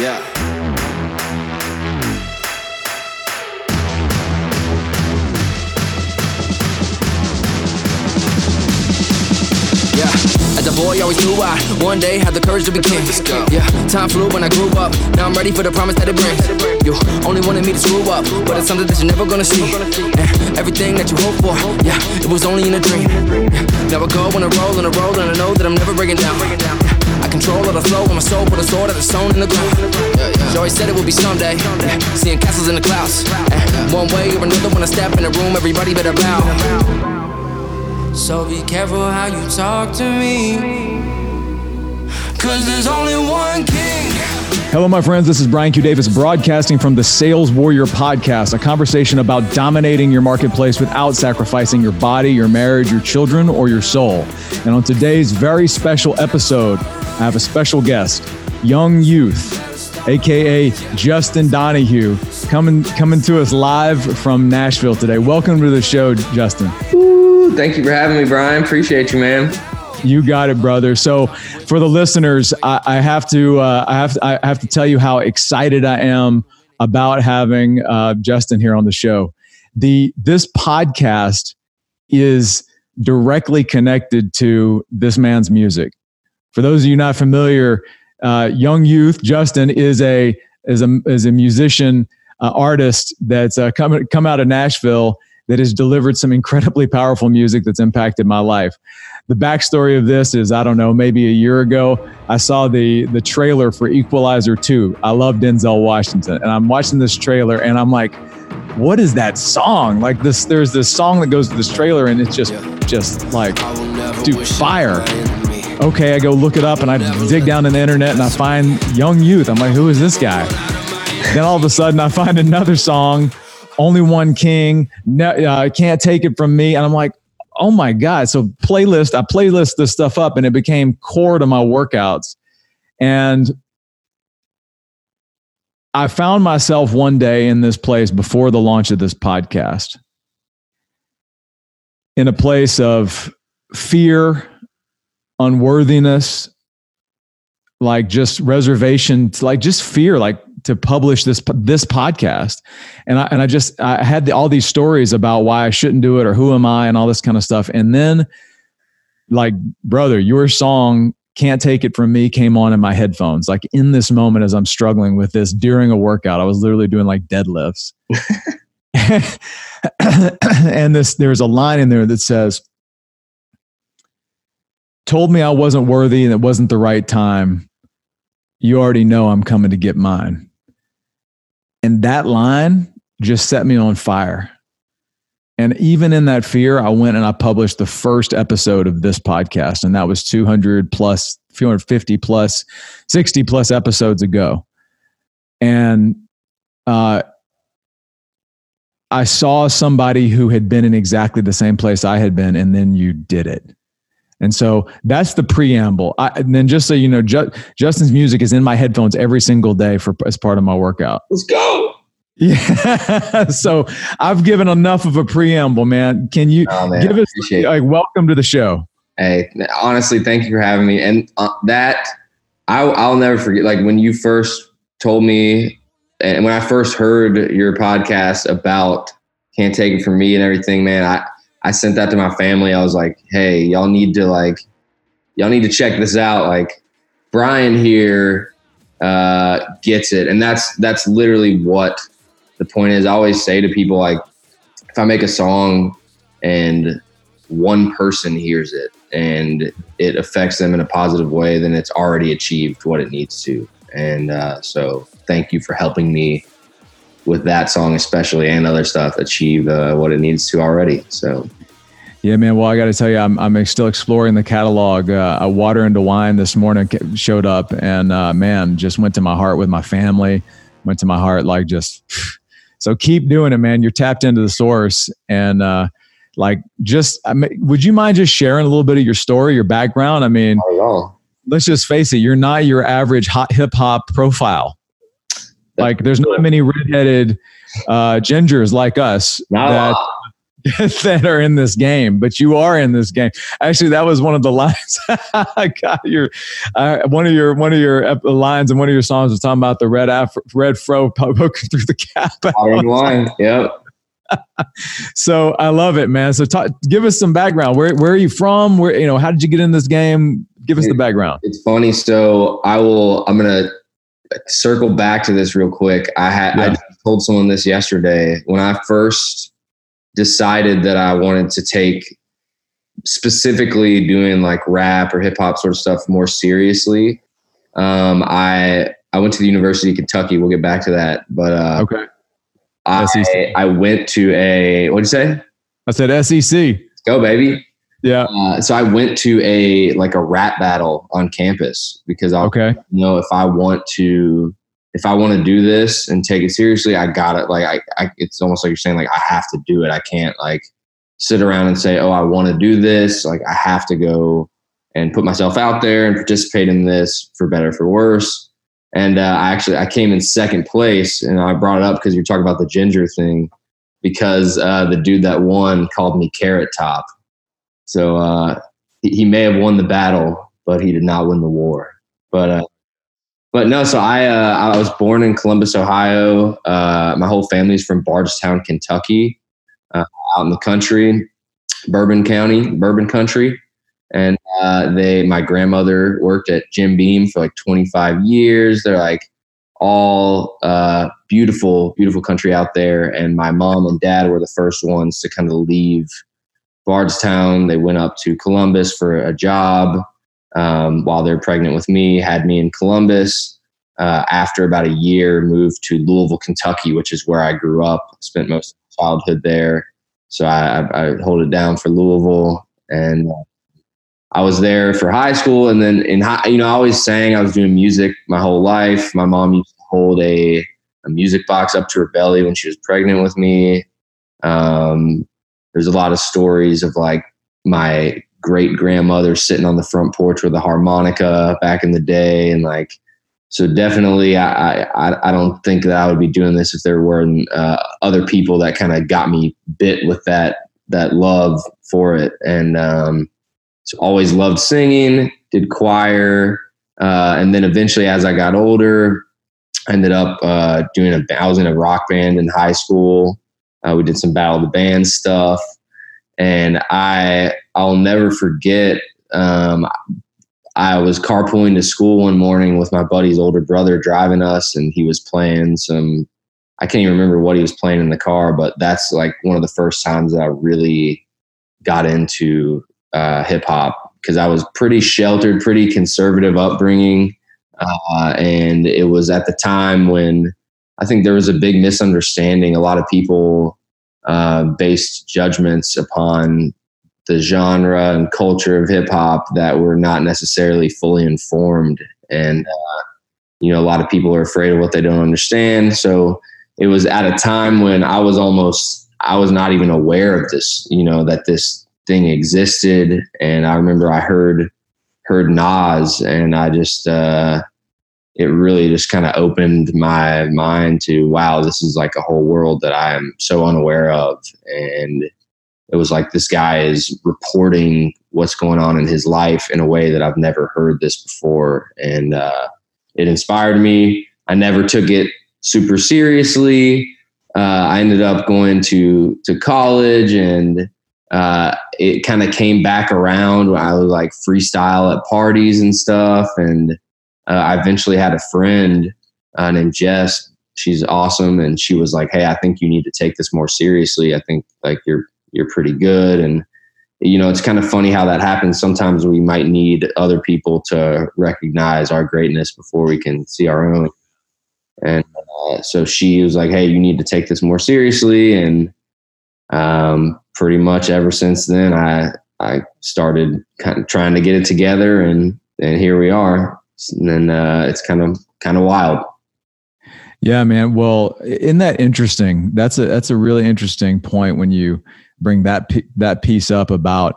Yeah. Yeah, as a boy, always knew I one day had the courage to be king. Yeah, time flew when I grew up. Now I'm ready for the promise that it brings. You only wanted me to screw up, but it's something that you're never gonna see. And everything that you hope for, yeah, it was only in a dream. Now I go on a roll and a roll, and I know that I'm never breaking down. Control of the flow with my soul, put a sword that is sewn in the ground. She always said it would be someday, yeah, seeing castles in the clouds. And one way or another, when I step in the room, everybody better bow. So be careful how you talk to me. Cause there's only one king. Hello, my friends. This is Brian Q. Davis broadcasting from the Sales Warrior Podcast, a conversation about dominating your marketplace without sacrificing your body, your marriage, your children, or your soul. And on today's very special episode, I have a special guest, Jung Youth, aka Justin Donahue, coming coming to us live from Nashville today. Welcome to the show, Justin. Ooh, thank you for having me, Brian. Appreciate you, man. You got it, brother. So, for the listeners, I, I have to uh, I have to, I have to tell you how excited I am about having uh, Justin here on the show. The this podcast is directly connected to this man's music. For those of you not familiar, uh, Jung Youth Justin is a is a is a musician uh, artist that's uh, come come out of Nashville that has delivered some incredibly powerful music that's impacted my life. The backstory of this is I don't know, maybe a year ago, I saw the the trailer for Equalizer 2. I love Denzel Washington, and I'm watching this trailer and I'm like, what is that song? Like this, there's this song that goes to this trailer, and it's just just like, dude, fire. Okay, I go look it up and I dig down in the internet and I find Jung Youth. I'm like, who is this guy? then all of a sudden I find another song, Only One King, no, uh, Can't Take It From Me. And I'm like, oh my God. So playlist, I playlist this stuff up and it became core to my workouts. And I found myself one day in this place before the launch of this podcast in a place of fear, unworthiness, like just reservation, like just fear, like to publish this this podcast. And i and i just i had the, all these stories about why i shouldn't do it or who am i and all this kind of stuff. And then like brother your song can't take it from me came on in my headphones like in this moment as i'm struggling with this during a workout. I was literally doing like deadlifts. And this there's a line in there that says told me i wasn't worthy and it wasn't the right time. You already know i'm coming to get mine and that line just set me on fire. And even in that fear, I went and I published the first episode of this podcast. And that was 200 plus, 250 plus, 60 plus episodes ago. And uh, I saw somebody who had been in exactly the same place I had been, and then you did it. And so that's the preamble. I, and then just so you know, Ju- Justin's music is in my headphones every single day for as part of my workout. Let's go. Yeah. so I've given enough of a preamble, man. Can you oh, man, give us like welcome to the show? Hey, honestly, thank you for having me. And uh, that I, I'll never forget. Like when you first told me, and when I first heard your podcast about "Can't Take It From Me" and everything, man, I I sent that to my family. I was like, hey, y'all need to like, y'all need to check this out. Like, Brian here uh, gets it, and that's that's literally what the point is. I always say to people like, if I make a song and one person hears it and it affects them in a positive way, then it's already achieved what it needs to. And uh, so, thank you for helping me with that song especially and other stuff achieve uh, what it needs to already. So. Yeah, man. Well, I got to tell you, I'm, I'm still exploring the catalog. Uh, Water into Wine this morning showed up, and uh, man, just went to my heart with my family. Went to my heart like just. So keep doing it, man. You're tapped into the source, and uh, like just, I mean, would you mind just sharing a little bit of your story, your background? I mean, let's just face it, you're not your average hot hip hop profile. Like there's not many redheaded uh, gingers like us that that are in this game, but you are in this game. Actually, that was one of the lines. I got your uh, one of your one of your lines and one of your songs was talking about the red Afro, red fro poking through the cap. Line, yep. so I love it, man. So talk, give us some background. Where where are you from? Where you know how did you get in this game? Give us the background. It's funny. So I will. I'm gonna circle back to this real quick. I had yeah. I told someone this yesterday when I first decided that I wanted to take specifically doing like rap or hip hop sort of stuff more seriously. Um, I I went to the University of Kentucky. We'll get back to that, but uh, okay. I I went to a what'd you say? I said SEC. Let's go, baby. Yeah. Uh, so I went to a like a rap battle on campus because I okay. you know if I want to if I want to do this and take it seriously, I got it. Like I, I, it's almost like you're saying like I have to do it. I can't like sit around and say, oh, I want to do this. Like I have to go and put myself out there and participate in this for better for worse. And uh, I actually I came in second place, and I brought it up because you're talking about the ginger thing, because uh, the dude that won called me Carrot Top. So uh, he, he may have won the battle, but he did not win the war. But uh, but no, so I uh, I was born in Columbus, Ohio. Uh, my whole family's from Bardstown, Kentucky, uh, out in the country, Bourbon County, Bourbon Country, and they my grandmother worked at Jim Beam for like 25 years. They're like all uh, beautiful, beautiful country out there. And my mom and dad were the first ones to kind of leave Bardstown. They went up to Columbus for a job um, while they're pregnant with me, had me in Columbus. Uh, after about a year, moved to Louisville, Kentucky, which is where I grew up. Spent most of my childhood there, so I, I, hold it down for Louisville, and uh, I was there for high school. And then in high, you know, I always sang. I was doing music my whole life. My mom used to hold a, a music box up to her belly when she was pregnant with me. Um, there's a lot of stories of like my great grandmother sitting on the front porch with a harmonica back in the day and like so definitely I, I i don't think that i would be doing this if there weren't uh, other people that kind of got me bit with that that love for it. And um so always loved singing did choir uh, and then eventually as i got older I ended up uh, doing a i was in a rock band in high school uh, we did some battle of the band stuff and I I'll never forget. Um, I was carpooling to school one morning with my buddy's older brother driving us, and he was playing some. I can't even remember what he was playing in the car, but that's like one of the first times that I really got into uh, hip hop because I was pretty sheltered, pretty conservative upbringing, uh, and it was at the time when I think there was a big misunderstanding. A lot of people uh, based judgments upon the genre and culture of hip hop that were not necessarily fully informed. And, uh, you know, a lot of people are afraid of what they don't understand. So it was at a time when I was almost, I was not even aware of this, you know, that this thing existed. And I remember I heard, heard Nas and I just, uh, it really just kind of opened my mind to wow this is like a whole world that i'm so unaware of. And it was like this guy is reporting what's going on in his life in a way that i've never heard this before. And uh, it inspired me. I never took it super seriously. Uh, i ended up going to to college and uh, it kind of came back around. When i was like freestyle at parties and stuff. And uh, I eventually had a friend uh, named Jess. She's awesome, and she was like, "Hey, I think you need to take this more seriously. I think like you're you're pretty good." And you know, it's kind of funny how that happens. Sometimes we might need other people to recognize our greatness before we can see our own. And uh, so she was like, "Hey, you need to take this more seriously." And um, pretty much ever since then, I I started kind of trying to get it together, and and here we are and uh, it's kind of kind of wild. Yeah, man. Well, isn't that interesting? That's a that's a really interesting point when you bring that that piece up about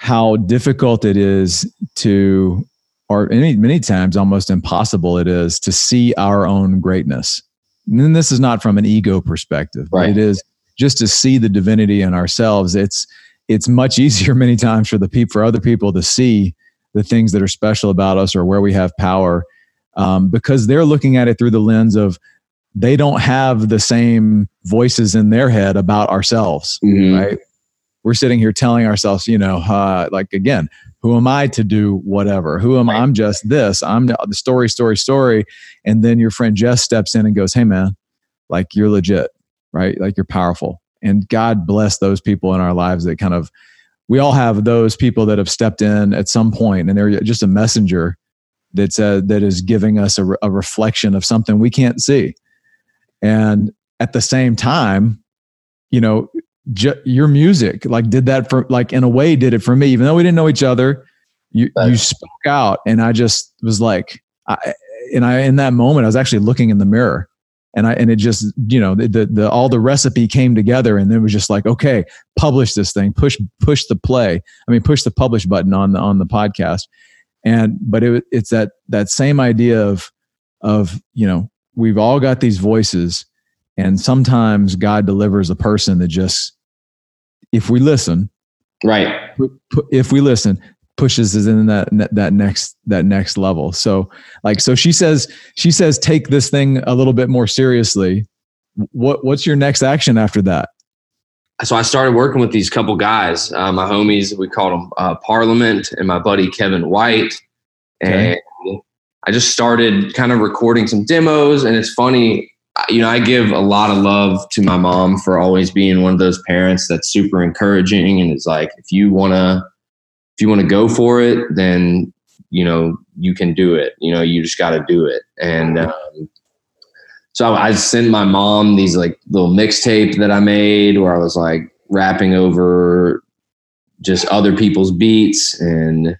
how difficult it is to, or many many times almost impossible it is to see our own greatness. And this is not from an ego perspective. Right. It is just to see the divinity in ourselves it's it's much easier many times for the people for other people to see the things that are special about us or where we have power um, because they're looking at it through the lens of they don't have the same voices in their head about ourselves mm-hmm. right? We're sitting here telling ourselves you know uh, like again who am i to do whatever? Who am right. i'm just this i'm the story story story. And then your friend jess steps in and goes hey man like you're legit right? Like you're powerful. And god bless those people in our lives that kind of we all have those people that have stepped in at some point and they're just a messenger that's uh, that is giving us a, re- a reflection of something we can't see. And at the same time you know ju- your music like did that for like in a way did it for me even though we didn't know each other you you spoke out and i just was like I, and i in that moment i was actually looking in the mirror and I and it just you know the, the, the all the recipe came together and it was just like okay publish this thing push push the play. I mean push the publish button on the on the podcast. And but it, it's that that same idea of of you know we've all got these voices and sometimes God delivers a person that just if we listen right. if we listen pushes us in that that next that next level. So like so she says she says take this thing a little bit more seriously. What what's your next action after that? So i started working with these couple guys uh, my homies we called them uh, parliament and my buddy kevin white. And i just started kind of recording some demos. And it's funny you know i give a lot of love to my mom for always being one of those parents that's super encouraging. And is like if you want to if you want to go for it, then you know you can do it. You know, you just got to do it. And um, so I, I sent my mom these like little mixtape that I made where I was like rapping over just other people's beats and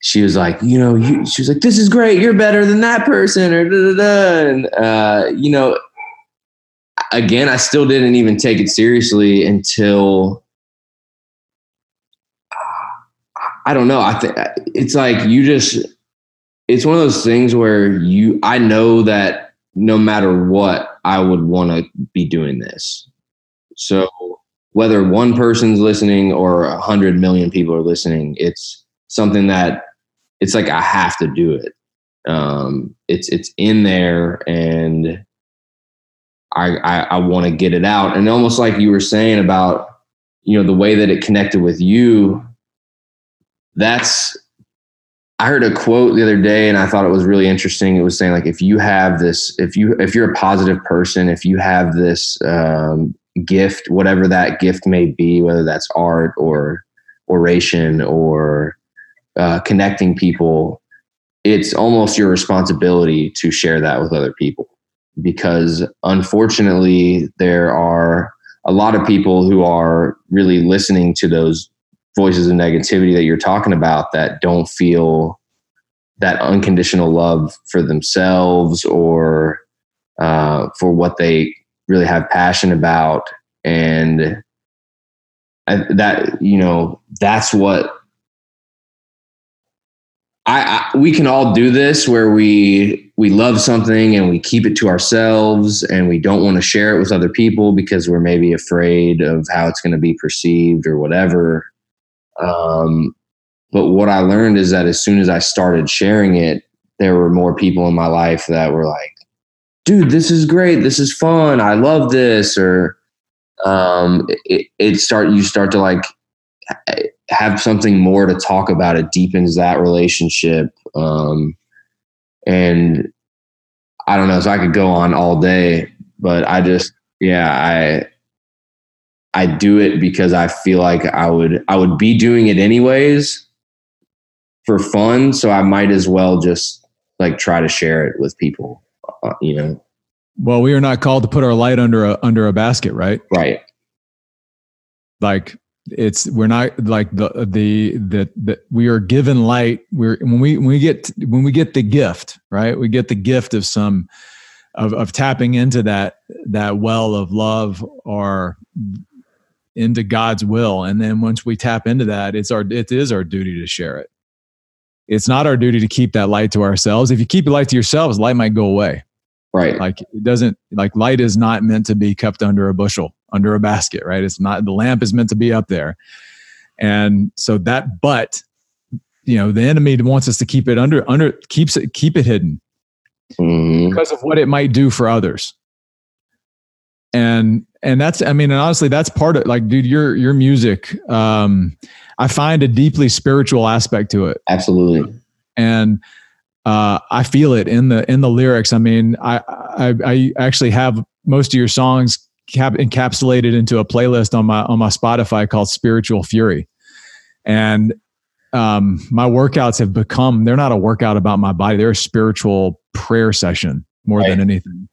she was like, you know, you, she was like, this is great. You're better than that person or da da da. And, uh, you know, again, I still didn't even take it seriously until I don't know. I think it's like you just it's one of those things where you I know that no matter what, I would want to be doing this. So whether one person's listening or a hundred million people are listening, it's something that it's like I have to do it. Um, it's it's in there, and I I, I want to get it out. And almost like you were saying about you know the way that it connected with you that's I heard a quote the other day and I thought it was really interesting. It was saying like if you have this, if you if you're a positive person, if you have this um, gift, whatever that gift may be, whether that's art or oration or uh, connecting people, it's almost your responsibility to share that with other people because unfortunately there are a lot of people who are really listening to those voices of negativity that you're talking about that don't feel that unconditional love for themselves or uh, for what they really have passion about. And I, that you know that's what I, I, we can all do this where we we love something and we keep it to ourselves and we don't want to share it with other people because we're maybe afraid of how it's going to be perceived or whatever um, but what I learned is that as soon as I started sharing it, there were more people in my life that were like, dude, this is great. This is fun. I love this. Or um, it, it start, you start to like have something more to talk about. It deepens that relationship. Um, and I don't know. So I could go on all day, but I just, yeah, I, I do it because I feel like I would I would be doing it anyways for fun, so I might as well just like try to share it with people, uh, you know. Well, we are not called to put our light under a under a basket, right? Right. Like it's we're not like the the the, the we are given light. We're when we when we get when we get the gift, right? We get the gift of some of of tapping into that that well of love or into God's will. And then once we tap into that, it's our it is our duty to share it. It's not our duty to keep that light to ourselves. If you keep the light to yourselves, light might go away. Right. Like it doesn't like light is not meant to be kept under a bushel, under a basket, right? It's not the lamp is meant to be up there. And so that but you know, the enemy wants us to keep it under under keeps it keep it hidden Mhm. because of what it might do for others. And and that's I mean, and honestly, that's part of like, dude, your your music, um, I find a deeply spiritual aspect to it. Absolutely. And uh, I feel it in the in the lyrics. I mean, I I, I actually have most of your songs cap- encapsulated into a playlist on my on my Spotify called Spiritual Fury, and um, my workouts have become they're not a workout about my body; they're a spiritual prayer session more than anything.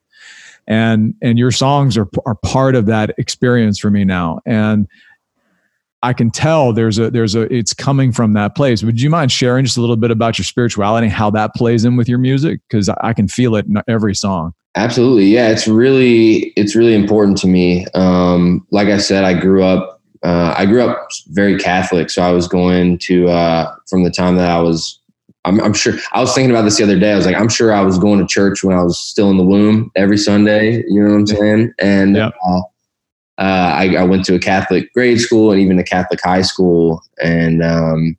And and your songs are are part of that experience for me now, and I can tell there's a there's a it's coming from that place. Would you mind sharing just a little bit about your spirituality, and how that plays in with your music? Because I can feel it in every song. Absolutely. Yeah, it's really it's really important to me. Um, like I said, I grew up uh, I grew up very Catholic, so I was going to uh, from the time that I was. I'm, I'm sure I was thinking about this the other day. I was like, I'm sure I was going to church when I was still in the womb every Sunday. You know what I'm saying? And Yeah. uh, uh, I, I went to a Catholic grade school and even a Catholic high school, and um,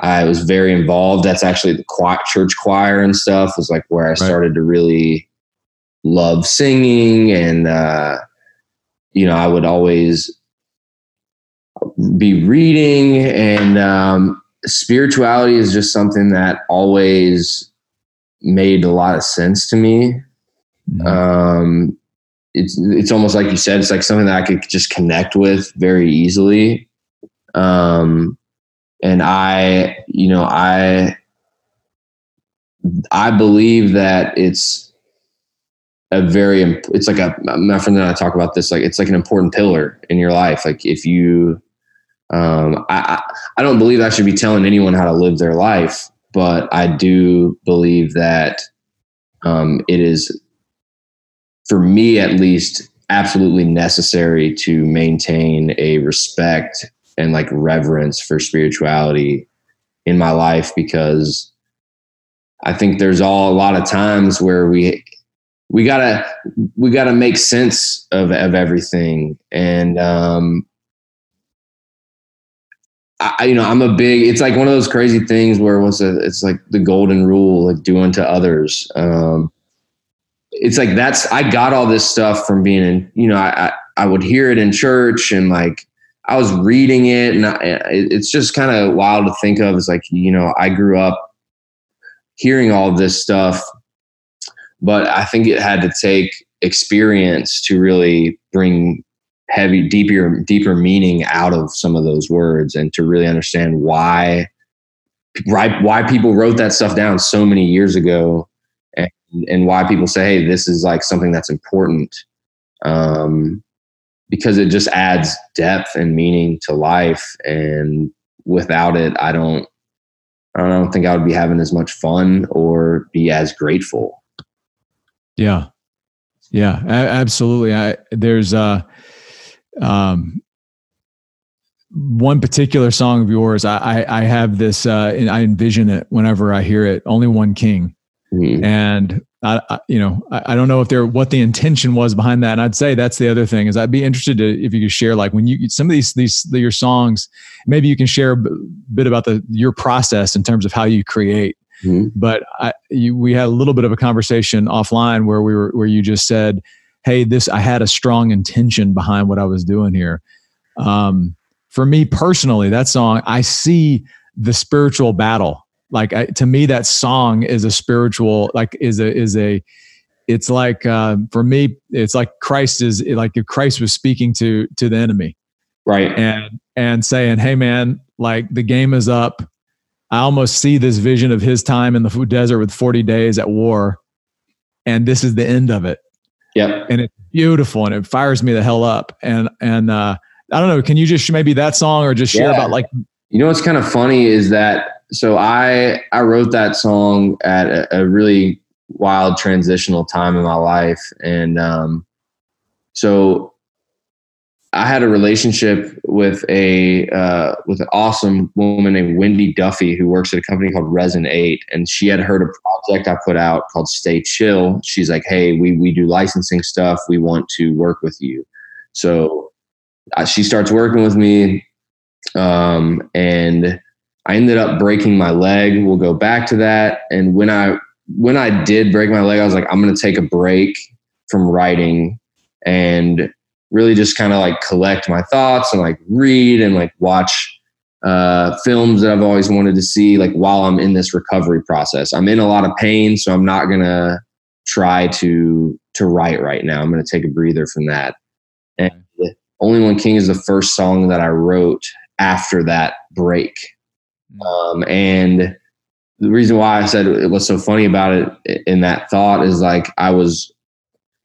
I was very involved. That's actually the choir, church choir and stuff was like where I started to really love singing, and uh, you know, I would always be reading, and um, spirituality is just something that always made a lot of sense to me. Um it's it's almost like you said it's like something that i could just connect with very easily. Um and i you know i i believe that it's a very it's like a my friend and i talk about this like it's like an important pillar in your life. Like if you um i i don't believe i should be telling anyone how to live their life but i do believe that um it is for me at least absolutely necessary to maintain a respect and like reverence for spirituality in my life because I think there's all a lot of times where we we gotta we gotta make sense of of everything. And um I, you know, I'm a big. It's like one of those crazy things where what's a, it's like the golden rule, like do unto others. Um, it's like that's I got all this stuff from being in. You know, I I, I would hear it in church and like I was reading it, and I, it's just kind of wild to think of. It's like you know, I grew up hearing all this stuff, but I think it had to take experience to really bring heavy deeper deeper meaning out of some of those words and to really understand why right why people wrote that stuff down so many years ago and, and why people say hey this is like something that's important um, because it just adds depth and meaning to life and without it i don't i don't think i would be having as much fun or be as grateful Yeah. Yeah, absolutely. I, there's uh, um, one particular song of yours. I, I, I have this, uh, and I envision it whenever I hear it. Only one king, Mhm. and I, I you know, I, I don't know if there what the intention was behind that. And I'd say that's the other thing is I'd be interested to if you could share like when you some of these these your songs, maybe you can share a bit about the your process in terms of how you create Mhm. but I, you, we had a little bit of a conversation offline where we were where you just said, "Hey, this I had a strong intention behind what I was doing here." Um, for me personally, that song I see the spiritual battle. Like I, to me, that song is a spiritual like is a is a it's like uh, for me it's like Christ is like if Christ was speaking to to the enemy right and and saying, "Hey, man, like the game is up." I almost see this vision of his time in the desert with 40 days at war, and this is the end of it. Yep And it's beautiful, and it fires me the hell up. And and uh, I don't know. Can you just maybe that song or just share Yeah. about like You know what's kind of funny is that so I I wrote that song at a, a really wild transitional time in my life, and um, so I had a relationship with a uh, with an awesome woman named Wendy Duffy who works at a company called Resin Eight, and she had heard a project I put out called Stay Chill. She's like, "Hey, we we do licensing stuff. We want to work with you." So uh, she starts working with me, um, and I ended up breaking my leg. We'll go back to that. And when I when I did break my leg, I was like, I'm going to take a break from writing and really just kind of like collect my thoughts and like read and like watch uh, films that I've always wanted to see, like while I'm in this recovery process. I'm in a lot of pain, so I'm not gonna try to to write right now. I'm gonna take a breather from that. And Only One King is the first song that I wrote after that break. Hmm. Um, and the reason why I said it was so funny about it in that thought is like I was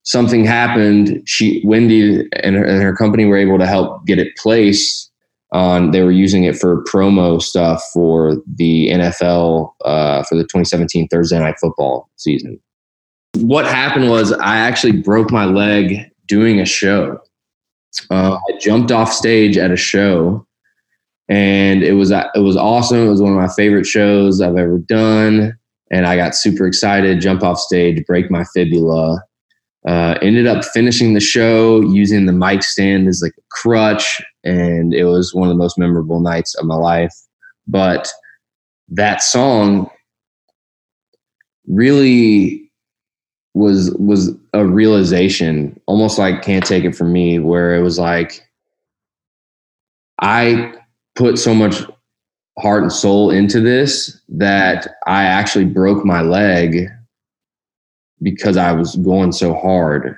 something happened. She Wendy and her, and her company were able to help get it placed on. They were using it for promo stuff for the NFL uh, for the 2017 Thursday Night Football season. What happened was I actually broke my leg doing a show. Uh, I jumped off stage at a show, and it was it was awesome. It was one of my favorite shows I've ever done, and I got super excited. Jump off stage, break my fibula, uh, ended up finishing the show using the mic stand as like a crutch, and it was one of the most memorable nights of my life. But that song really was was a realization, almost like "Can't Take It From Me," where it was like I put so much heart and soul into this that I actually broke my leg because I was going so hard.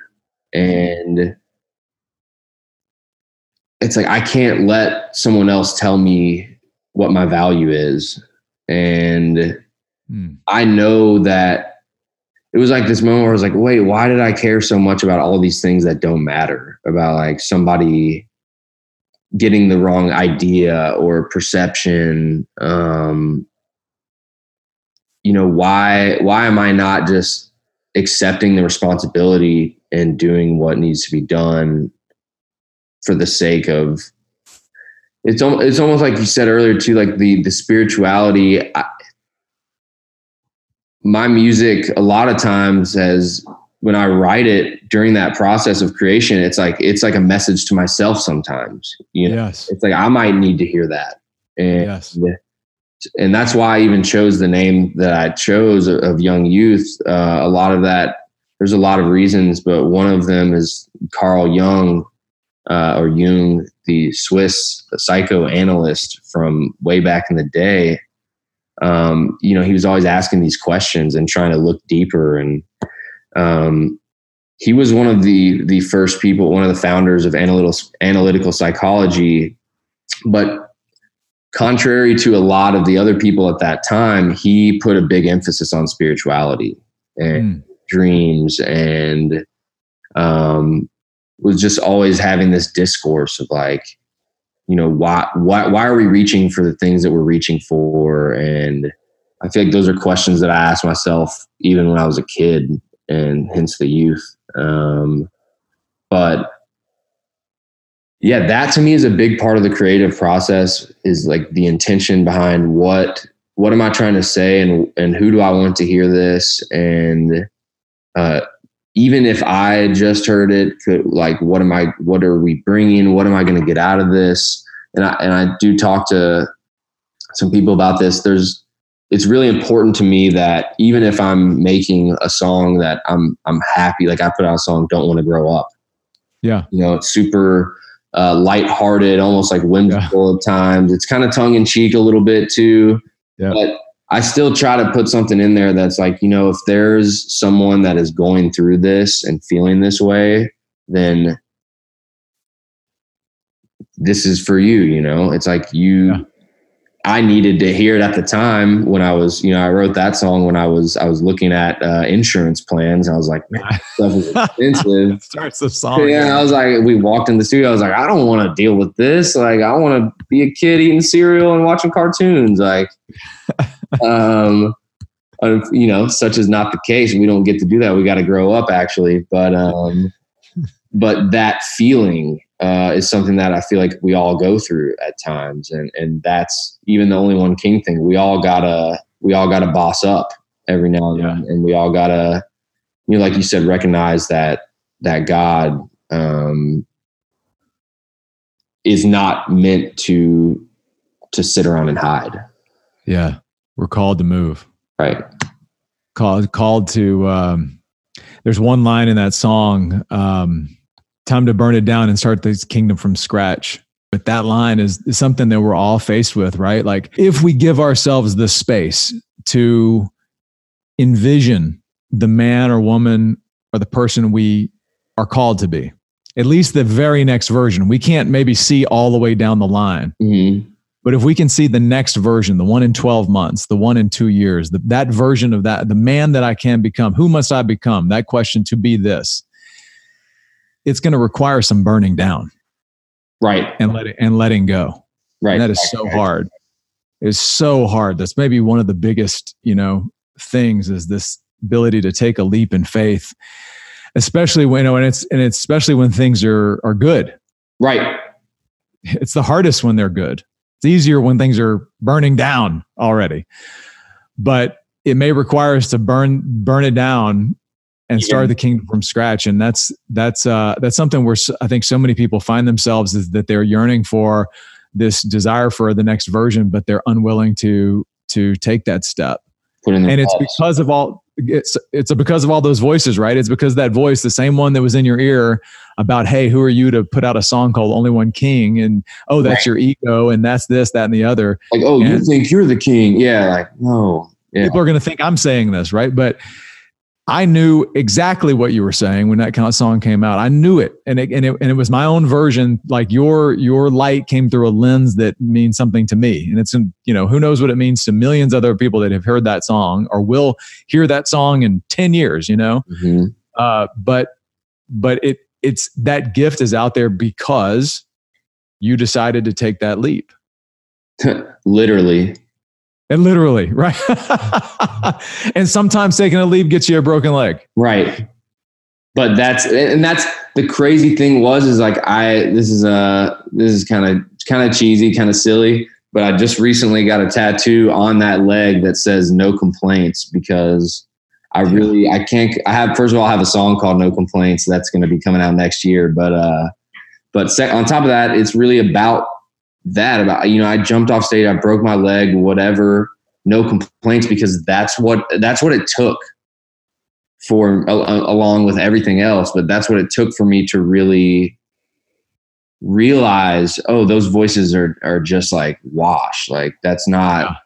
And it's like I can't let someone else tell me what my value is. And hmm. I know that it was like this moment where I was like, wait, why did I care so much about all these things that don't matter? About like somebody getting the wrong idea or perception. Um, you know, why why am I not just accepting the responsibility and doing what needs to be done for the sake of it's almost, it's almost like you said earlier too like the the spirituality I, my music a lot of times has when i write it during that process of creation it's like it's like a message to myself sometimes you know? Yes. it's like i might need to hear that. And yes and that's why I even chose the name that I chose of Jung Youth. Uh, a lot of that, there's a lot of reasons, but one of them is Carl Jung uh, or Jung, the Swiss psychoanalyst from way back in the day. Um, you know, he was always asking these questions and trying to look deeper. And um, he was one of the the first people, one of the founders of analytical analytical psychology. But contrary to a lot of the other people at that time, he put a big emphasis on spirituality and mm. dreams and um, was just always having this discourse of like, you know, why, why, why are we reaching for the things that we're reaching for? And I feel like those are questions that I asked myself even when I was a kid and hence the youth. Um, but yeah that to me is a big part of the creative process is like the intention behind what what am i trying to say and and who do i want to hear this? And uh, even if i just heard it could, like what am i what are we bringing? What am i going to get out of this? And i and i do talk to some people about this. There's it's really important to me that even if i'm making a song that i'm i'm happy like i put out a song don't want to grow up. Yeah. You know it's super uh, lighthearted, almost like whimsical yeah. at times. It's kind of tongue in cheek a little bit too. Yeah. But I still try to put something in there that's like, you know, if there's someone that is going through this and feeling this way, then this is for you, you know? It's like you yeah. I needed to hear it at the time when I was, you know, I wrote that song when I was, I was looking at uh, insurance plans. I was like, man, stuff is expensive. starts the song. Yeah, I was like, we walked in the studio. I was like, I don't want to deal with this. Like, I want to be a kid eating cereal and watching cartoons. Like, um, you know, such is not the case. We don't get to do that. We got to grow up, actually. But, um, but that feeling uh, is something that I feel like we all go through at times, and and that's even the only one king thing. We all gotta we all gotta boss up every now and then, and we all gotta you know, like you said, recognize that that God um, is not meant to to sit around and hide. Yeah, we're called to move. Right. Called called to. Um, there's one line in that song. Um, Time to burn it down and start this kingdom from scratch. But that line is, is something that we're all faced with, right? Like if we give ourselves the space to envision the man or woman or the person we are called to be, at least the very next version. We can't maybe see all the way down the line. Mm-hmm. But if we can see the next version, the one in 12 months, the one in two years, the, that version of that, the man that I can become, who must I become? That question to be this, it's going to require some burning down. Right. And letting, and letting go. Right. And that is so hard. It's so hard. That's maybe one of the biggest, you know, things is this ability to take a leap in faith, especially when, you know, and it's, and it's especially when things are, are good. Right. It's the hardest when they're good. It's easier when things are burning down already. But it may require us to burn burn it down and start yeah. the kingdom from scratch. And that's that's uh that's something where i think so many people find themselves is that they're yearning for this desire for the next version but they're unwilling to to take that step. And it's because of all it's it's because of all those voices right? It's because that voice the same one that was in your ear about hey who are you to put out a song called only one king? And oh that's right. your ego and that's this that and the other. Like oh and you think you're the king. Yeah like no. Yeah. people are going to think i'm saying this right? But I knew exactly what you were saying when that kind of song came out. I knew it, and it, and it and it was my own version. Like your your light came through a lens that means something to me, and it's you know who knows what it means to millions of other people that have heard that song or will hear that song in ten years. You know, mm-hmm. uh, but but it it's that gift is out there because you decided to take that leap. Literally, and literally, right? and sometimes taking a leap gets you a broken leg. Right. But that's and that's the crazy thing was is like I this is a this is kind of kind of cheesy, kind of silly, but I just recently got a tattoo on that leg that says no complaints because I really I can't I have first of all I have a song called No Complaints that's going to be coming out next year, but uh but sec- on top of that it's really about that about you know I jumped off stage, I broke my leg, whatever, no complaints because that's what that's what it took for along with everything else, but that's what it took for me to really realize oh those voices are are just like wash like that's not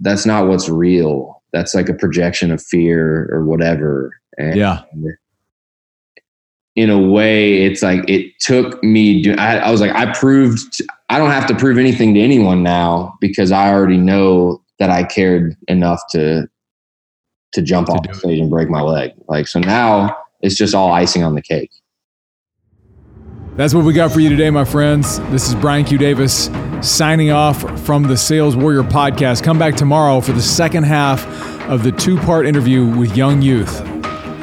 that's not what's real. That's like a projection of fear or whatever. And yeah in a way it's like it took me do, I, I was like i proved I don't have to prove anything to anyone now because I already know that I cared enough to to jump to off the stage and break my leg. Like so now it's just all icing on the cake. That's what we got for you today, my friends. This is Brian Q. Davis signing off from the Sales Warrior podcast. Come back tomorrow for the second half of the two part interview with Jung Youth.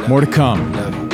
More to come.